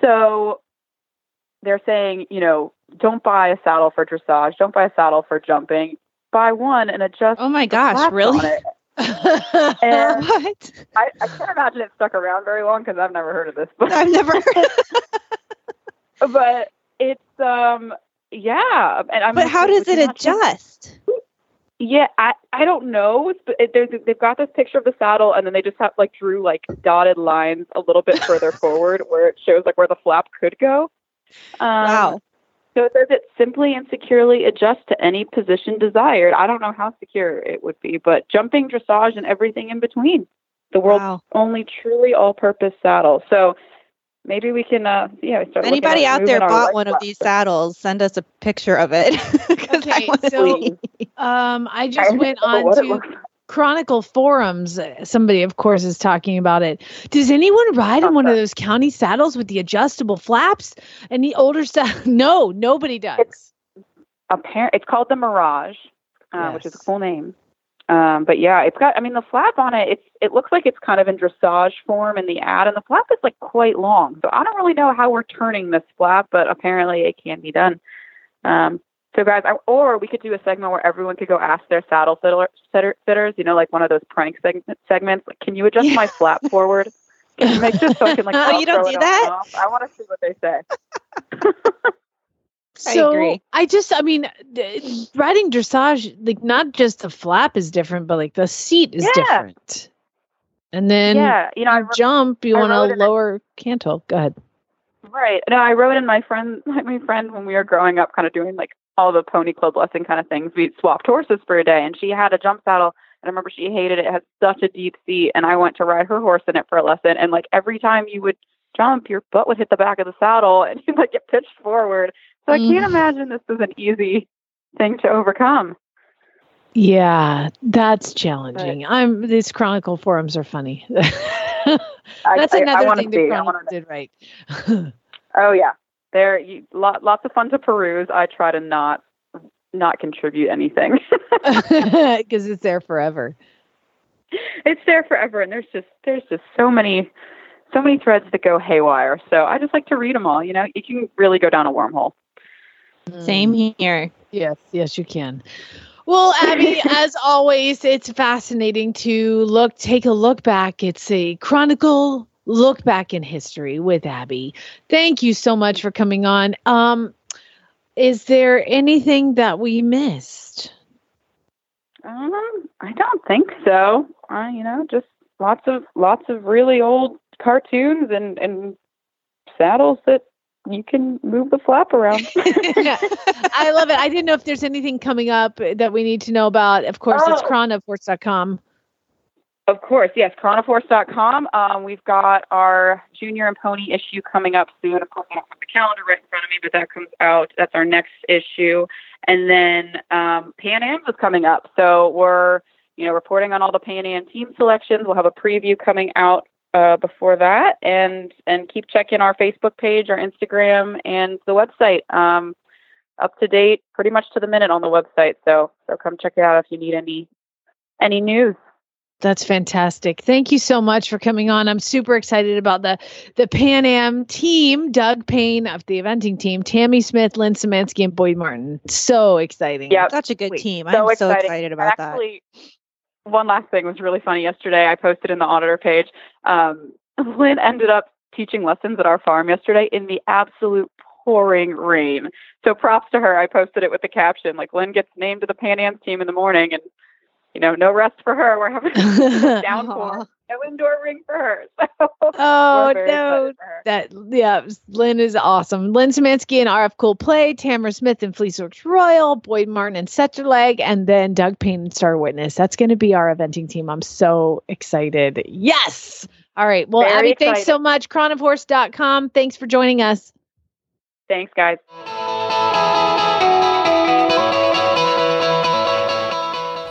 So they're saying, you know, don't buy a saddle for dressage, don't buy a saddle for jumping. Buy one and adjust. Oh my gosh, really? [LAUGHS] and what? I, I can't imagine it stuck around very long because I've never heard of this. But I've never heard. [LAUGHS] [LAUGHS] but it's um yeah. And I'm But how does it adjust? Yeah, I I don't know. But it, there's they've got this picture of the saddle, and then they just have like drew like dotted lines a little bit further [LAUGHS] forward where it shows like where the flap could go. Um, Wow. So it says it simply and securely adjusts to any position desired. I don't know how secure it would be, but jumping, dressage, and everything in between. The world's Wow. only truly all-purpose saddle. So maybe we can, uh, yeah, start. Anybody out there bought leg one of these saddles? Send us a picture of it [LAUGHS] Okay, wanna so see. um, I I just don't went know on to. Chronicle forums. Uh, Somebody, of course, is talking about it. Does anyone ride in one of those county saddles with the adjustable flaps? And the older stuff? [LAUGHS] No, nobody does. apparent it's called the Mirage, uh, which is a cool name. Um, but yeah, it's got. I mean, the flap on it. It's. It looks like it's kind of in dressage form in the ad, and the flap is like quite long. So I don't really know how we're turning this flap, but apparently it can be done. Um, so guys, I, or we could do a segment where everyone could go ask their saddle fiddler, sitter, fitters. You know, like one of those prank segment, segments. Like, can you adjust my flap forward? Can you make just so I can like? [LAUGHS] Oh, you don't do that? I want to see what they say. [LAUGHS] I So agree. I just, I mean, riding dressage, like not just the flap is different, but like the seat is Yeah. different. And then yeah, you know, I, jump, you I want a lower cantle. Go ahead. Right. No, I rode in my friend, [LAUGHS] my friend, when we were growing up, kind of doing like all the pony club lesson kind of things. We swapped horses for a day, and she had a jump saddle. And I remember she hated it. It had such a deep seat, and I went to ride her horse in it for a lesson. And like every time you would jump, your butt would hit the back of the saddle, [LAUGHS] and you'd like get pitched forward. So I can't Mm. imagine this is an easy thing to overcome. Yeah, that's challenging. I'm these Chronicle forums are funny. [LAUGHS] I, that's I- I another wanna thing see. the I Chronicle did right. [LAUGHS] Oh yeah, there. You, lot, lots of fun to peruse. I try to not not contribute anything. [LAUGHS] Because it's there forever. it's there forever and there's just there's just so many so many threads that go haywire so i just like to read them all you know you can really go down a wormhole Same here. Yes, yes, you can. Well, Abby, [LAUGHS] as always, it's fascinating to look, take a look back. It's a chronicle look back in history with Abby. Thank you so much for coming on. Um, is there anything that we missed? um i don't think so uh, you know just lots of lots of really old cartoons and and saddles that you can move the flap around [LAUGHS] I love it. I didn't know if there's anything coming up that we need to know about. Of course, it's Oh. chronofhorse.com. Of course, yes, chronofhorse.com. Um, we've got our junior and pony issue coming up soon. Of course, I don't have the calendar right in front of me, but that comes out. That's our next issue. And then um, Pan Am's is coming up. So we're, you know, reporting on all the Pan Am team selections. We'll have a preview coming out uh, before that. And, and keep checking our Facebook page, our Instagram, and the website. Um, up to date, pretty much to the minute on the website. So, so come check it out if you need any, any news. That's fantastic. Thank you so much for coming on. I'm super excited about the the Pan Am team, Doug Payne of the eventing team, Tammy Smith, Lynn Szymanski, and Boyd Martin. So exciting. Yeah. Such a good Wait, team. so I'm so excited And about that. One last thing was really funny yesterday. I posted in the auditor page. Um, [LAUGHS] Lynn ended up teaching lessons at our farm yesterday in the absolute pouring rain. So props to her. I posted it with the caption like Lynn gets named to the Pan Am's team in the morning, and you know, no rest for her. We're having a [LAUGHS] downpour, no indoor ring for her. [LAUGHS] So Oh no, her. that yeah, Lynn is awesome. Lynn Szymanski and RF Cool Play, Tamra Smith and Fleeceworks Royal, Boyd Martin and Tsetserleg, and then Doug Payne and Star Witness. That's going to be our eventing team. I'm so excited. Yes. All right. Well, Very Abby, thanks so much. Chronofhorse.com. Thanks for joining us. Thanks, guys.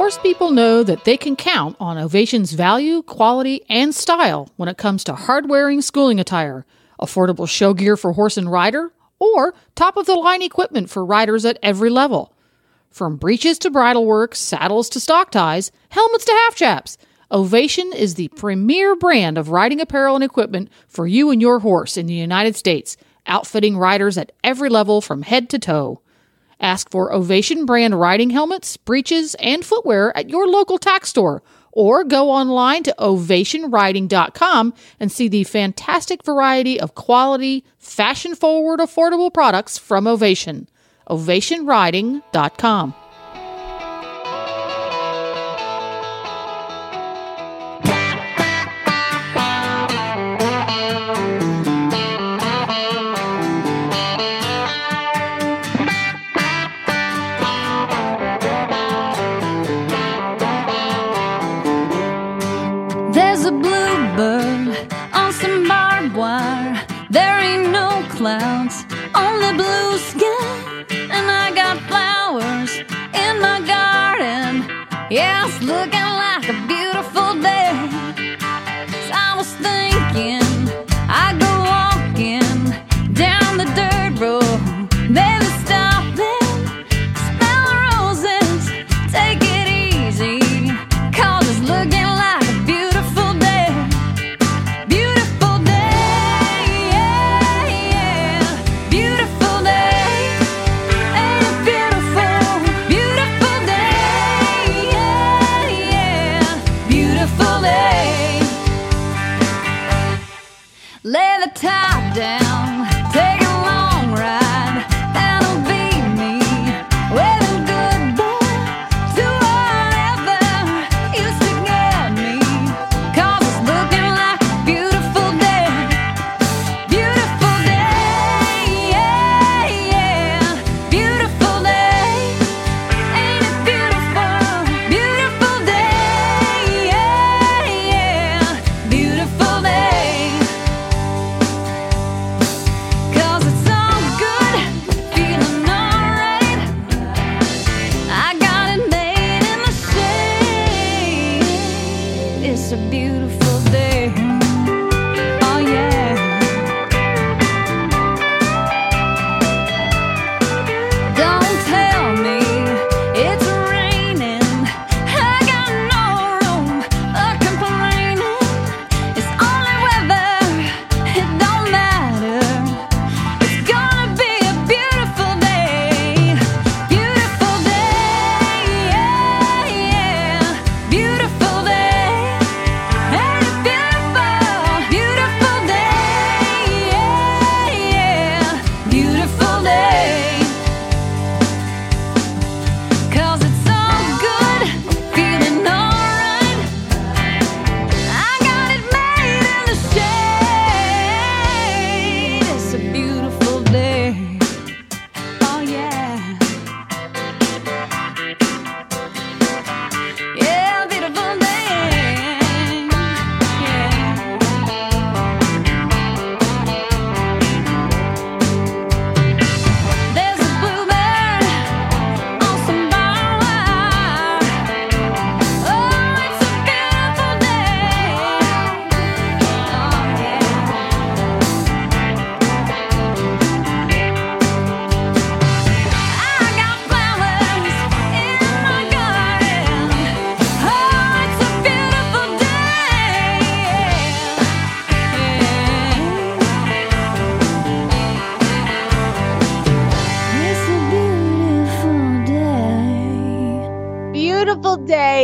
Horse people know that they can count on Ovation's value, quality, and style when it comes to hard wearing schooling attire, affordable show gear for horse and rider, or top of the line equipment for riders at every level. From breeches to bridle work, saddles to stock ties, helmets to half chaps, Ovation is the premier brand of riding apparel and equipment for you and your horse in the United States, outfitting riders at every level from head to toe. Ask for Ovation brand riding helmets, breeches, and footwear at your local tack store or go online to ovationriding.com and see the fantastic variety of quality, fashion forward, affordable products from Ovation. ovationriding.com.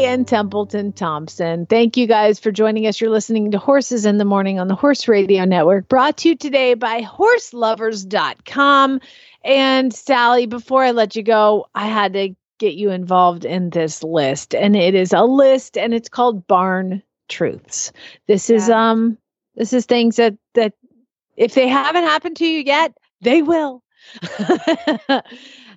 in Templeton Thompson. Thank you guys for joining us. You're listening to Horses in the Morning on the Horse Radio Network, brought to you today by horseloverz.com. And Sally, before I let you go, I had to get you involved in this list. And it is a list and it's called Barn Truths. This is um this is things that that if they haven't happened to you yet, they will. [LAUGHS]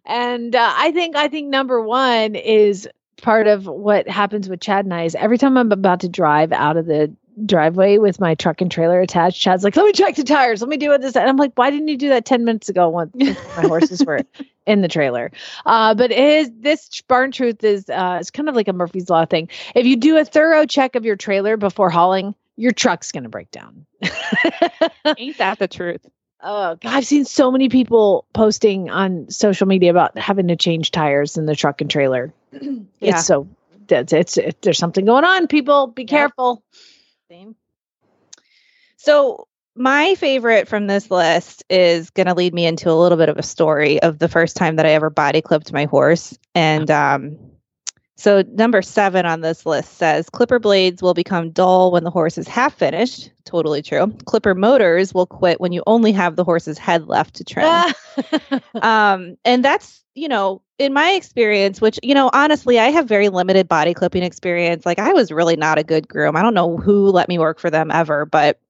and uh, I think I think number one is part of what happens with Chad and I is every time I'm about to drive out of the driveway with my truck and trailer attached. Chad's like, let me check the tires. Let me do this. And I'm like, why didn't you do that 10 minutes ago when [LAUGHS] my horses were in the trailer? Uh, but it is this barn truth is uh, it's kind of like a Murphy's Law thing. If you do a thorough check of your trailer before hauling, your truck's going to break down. [LAUGHS] Ain't that the truth? Oh, God, I've seen so many people posting on social media about having to change tires in the truck and trailer. [CLEARS THROAT] Yeah. It's so it's, it's it, there's something going on. People, be careful. Same. So my favorite from this list is going to lead me into a little bit of a story of the first time that I ever body clipped my horse. And um, so number seven on this list says clipper blades will become dull when the horse is half finished. Totally true. Clipper motors will quit when you only have the horse's head left to trim. [LAUGHS] um, and that's, you know, in my experience, which, you know, honestly, I have very limited body clipping experience. Like I was really not a good groom. I don't know who let me work for them ever, but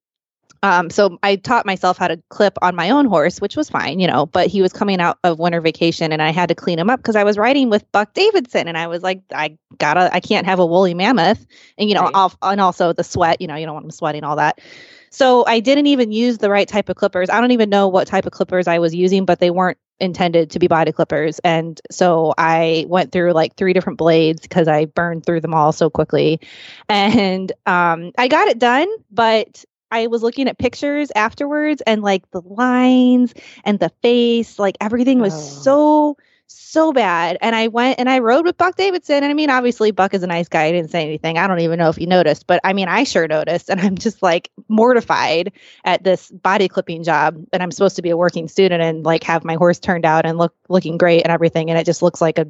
um, so I taught myself how to clip on my own horse, which was fine, you know, but he was coming out of winter vacation and I had to clean him up because I was riding with Buck Davidson and I was like, I gotta, I can't have a woolly mammoth. And, you know, off, and also the sweat, you know, you don't want him sweating, all that. So I didn't even use the right type of clippers. I don't even know what type of clippers I was using, but they weren't intended to be body clippers. And so I went through like three different blades because I burned through them all so quickly. And um, I got it done, but I was looking at pictures afterwards and like the lines and the face, like everything was oh. so so bad. And I went and I rode with Buck Davidson. And I mean, obviously, Buck is a nice guy. He didn't say anything. I don't even know if he noticed, but I mean, I sure noticed. And I'm just like mortified at this body clipping job. And I'm supposed to be a working student and like have my horse turned out and look looking great and everything. And it just looks like a,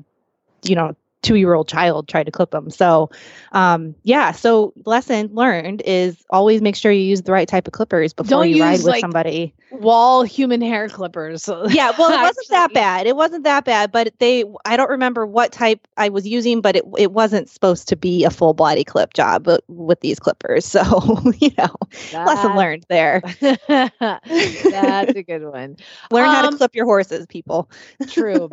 you know, two year old child tried to clip them. So, um, yeah. So, lesson learned is always make sure you use the right type of clippers before Don't you use ride with like somebody. wall human hair clippers. [LAUGHS] Yeah, well, it wasn't that bad. It wasn't that bad, but they I don't remember what type I was using, but it it wasn't supposed to be a full body clip job with these clippers. [LAUGHS] So, you know, lesson learned there. [LAUGHS] That's a good one. Learn how to Um, clip your horses, people. True.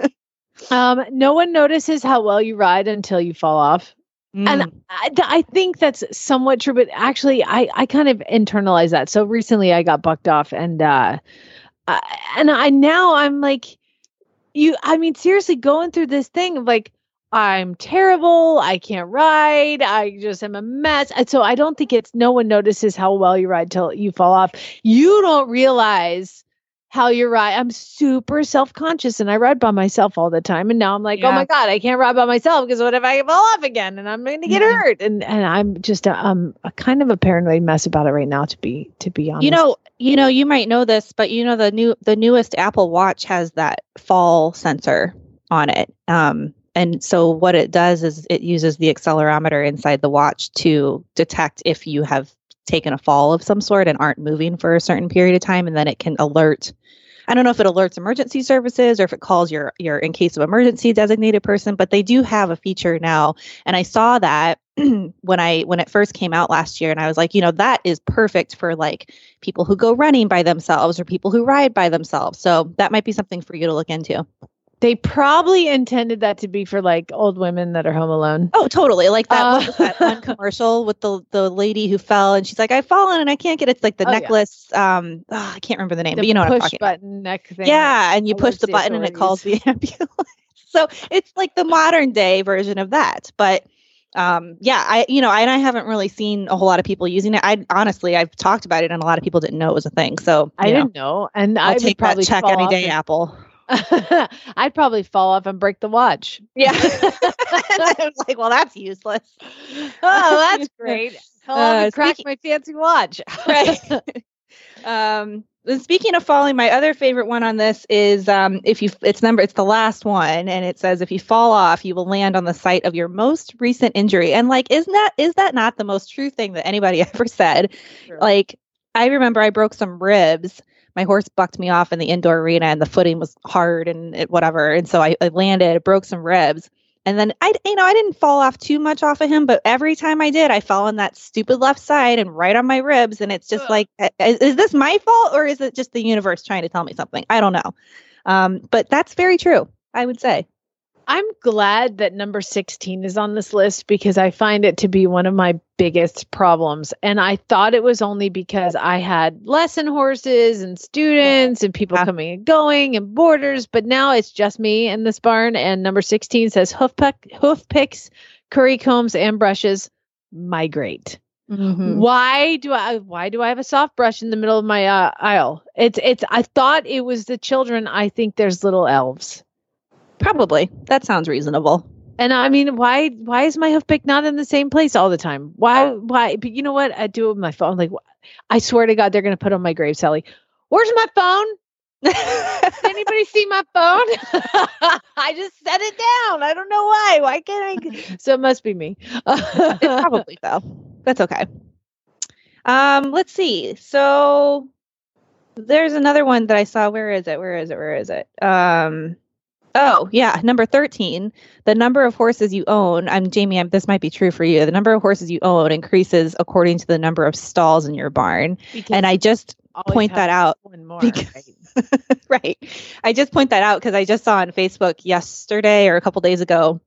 Um, no one notices how well you ride until you fall off. Mm. And I, I think that's somewhat true, but actually, I, I kind of internalize that. So recently, I got bucked off, and uh, I, and I now I'm like, you. I mean, seriously, going through this thing of like, I'm terrible. I can't ride. I just am a mess. And so I don't think it's no one notices how well you ride till you fall off. You don't realize how you ride. I'm super self conscious and I ride by myself all the time. And now I'm like, oh my God, I can't ride by myself because what if I fall off again and I'm going to get hurt? And and I'm just a, um a kind of a paranoid mess about it right now. To be to be honest, You know, you know, you might know this, but you know the new the newest Apple Watch has that fall sensor on it. Um and so what it does is it uses the accelerometer inside the watch to detect if you have taken a fall of some sort and aren't moving for a certain period of time and then it can alert I don't know if it alerts emergency services or if it calls your your in case of emergency designated person, but they do have a feature now. And I saw that [CLEARS THROAT] when I when it first came out last year and I was like, you know, that is perfect for like people who go running by themselves or people who ride by themselves. So that might be something for you to look into. They probably intended that to be for like old women that are home alone. Oh, totally. Like that, Uh, was that one [LAUGHS] commercial with the the lady who fell and she's like, I've fallen and I can't get it. It's like the Oh, yeah. necklace. Um, oh, I can't remember the name, The but you know what I'm push talking about. button neck thing. Yeah, and you push the button and it calls the [LAUGHS] ambulance. so it's like the modern day version of that. But um yeah, I you know, and I haven't really seen a whole lot of people using it. I honestly I've talked about it and a lot of people didn't know it was a thing. So I know, didn't know, and I'll I would take that probably check any day, and- Apple. [LAUGHS] I'd probably fall off and break the watch. Yeah. I was [LAUGHS] [LAUGHS] like, well, that's useless. Oh, that's great. Fell off Uh, and cracked my fancy watch. right. um, speaking of falling, my other favorite one on this is um, if you it's number it's the last one, and it says if you fall off, you will land on the site of your most recent injury. And like, isn't that is that not the most true thing that anybody ever said? Like, I remember I broke some ribs. My horse bucked me off in the indoor arena, and the footing was hard and it, whatever. And so I, I landed, broke some ribs, and then I, you know, I didn't fall off too much off of him, but every time I did, I fell on that stupid left side and right on my ribs. And it's just like, uh, is, is this my fault or is it just the universe trying to tell me something? I don't know. Um, but that's very true. I would say. I'm glad that number 16 is on this list because I find it to be one of my biggest problems. And I thought it was only because I had lesson horses and students and people coming and going and boarders, but now it's just me in this barn. And number 16 says hoof, peck, hoof picks, curry combs, and brushes migrate. Mhm. Why do I why do I have a soft brush in the middle of my uh, aisle? It's it's I thought it was the children. I think there's little elves. Probably. That sounds reasonable. And I mean, why why is my hoof pick not in the same place all the time? Why why? But you know what? I do it with my phone. Like, I swear to God, they're gonna put on my grave, Sally. Where's my phone? Anybody see my phone? [LAUGHS] I just set it down. I don't know why. Why can't I? So it must be me. It's probably [LAUGHS] though. That's okay. Um, let's see. So there's another one that I saw. Where is it? Where is it? Where is it? Um, oh yeah, number thirteen. The number of horses you own. I'm Jamie. I'm, this might be true for you. The number of horses you own increases according to the number of stalls in your barn. and I just point that out more. because- [LAUGHS] right. I just point that out because I just saw on Facebook yesterday or a couple days ago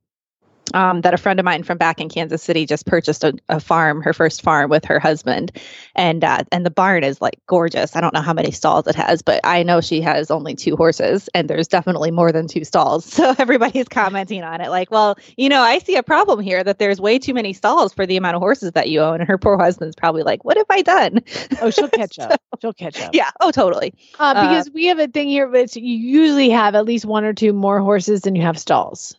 um, that a friend of mine from back in Kansas City just purchased a, a farm, her first farm with her husband, and uh, and the barn is like gorgeous. I don't know how many stalls it has, but I know she has only two horses, and there's definitely more than two stalls. [LAUGHS] So everybody's commenting on it, like, well, you know, I see a problem here that there's way too many stalls for the amount of horses that you own, and her poor husband's probably like, what have I done? Oh, she'll [LAUGHS] catch up. She'll catch up. yeah. Oh, totally. Uh, Uh, because we have a thing here, but you usually have at least one or two more horses than you have stalls.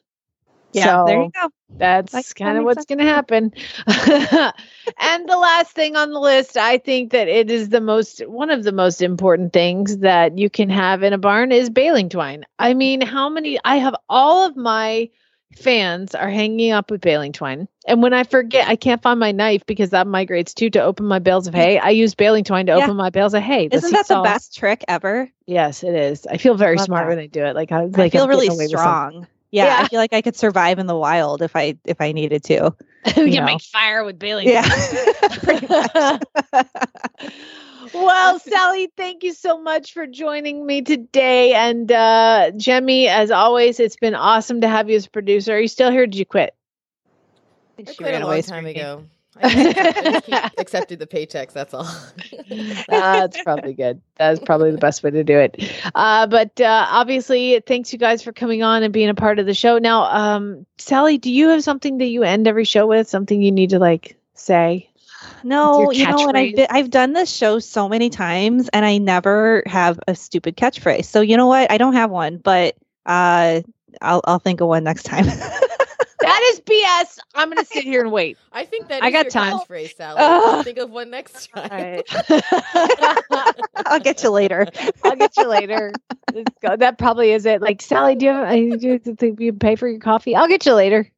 Yeah. there you go. That's Like, that kind of what's going to happen. [LAUGHS] and the last thing on the list, I think that it is the most one of the most important things that you can have in a barn is baling twine. I mean, how many I have all of my fans are hanging up with baling twine. And when I forget, I can't find my knife because that migrates too to open my bales of mm. hay. I use baling twine to Yeah. open my bales of hay. Isn't that the best trick ever? Yes, it is. I feel very Love smart that. when I do it. Like I, I like feel I'm really getting away with something. strong. Yeah, Yeah. I feel like I could survive in the wild if I if I needed to. [LAUGHS] we you can know. make fire with Bailey. Yeah. [LAUGHS] [LAUGHS] well, Sally, thank you so much for joining me today. And uh Jemmy, as always, it's been awesome to have you as a producer. Are you still here? Did you quit? I She quit ran a away long time screaming. ago. I just, I just keep [LAUGHS] accepted the paychecks. That's all. [LAUGHS] That's probably good. That's probably the best way to do it. Uh, but uh, obviously, thanks you guys for coming on and being a part of the show. Now, um, Sally, do you have something that you end every show with? Something you need to like say? No, you know what? I've been, I've done this show so many times, and I never have a stupid catchphrase. So you know what? I don't have one, but uh, I'll I'll think of one next time. [LAUGHS] That is BS. I'm gonna sit here and wait. [LAUGHS] I think that I is got your time. catchphrase, Sally. Ugh. Think of one next time. All right. [LAUGHS] [LAUGHS] I'll get you later. I'll get you later. Let's go. That probably is it. Like Sally, do you have? I- Do you think you pay for your coffee? I'll get you later.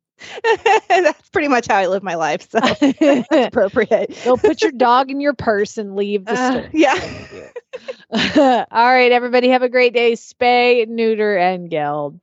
That's pretty much how I live my life. So it's appropriate. Go put your dog in your purse and leave the Uh, store. yeah. All right, everybody, have a great day. Spay, neuter, and geld.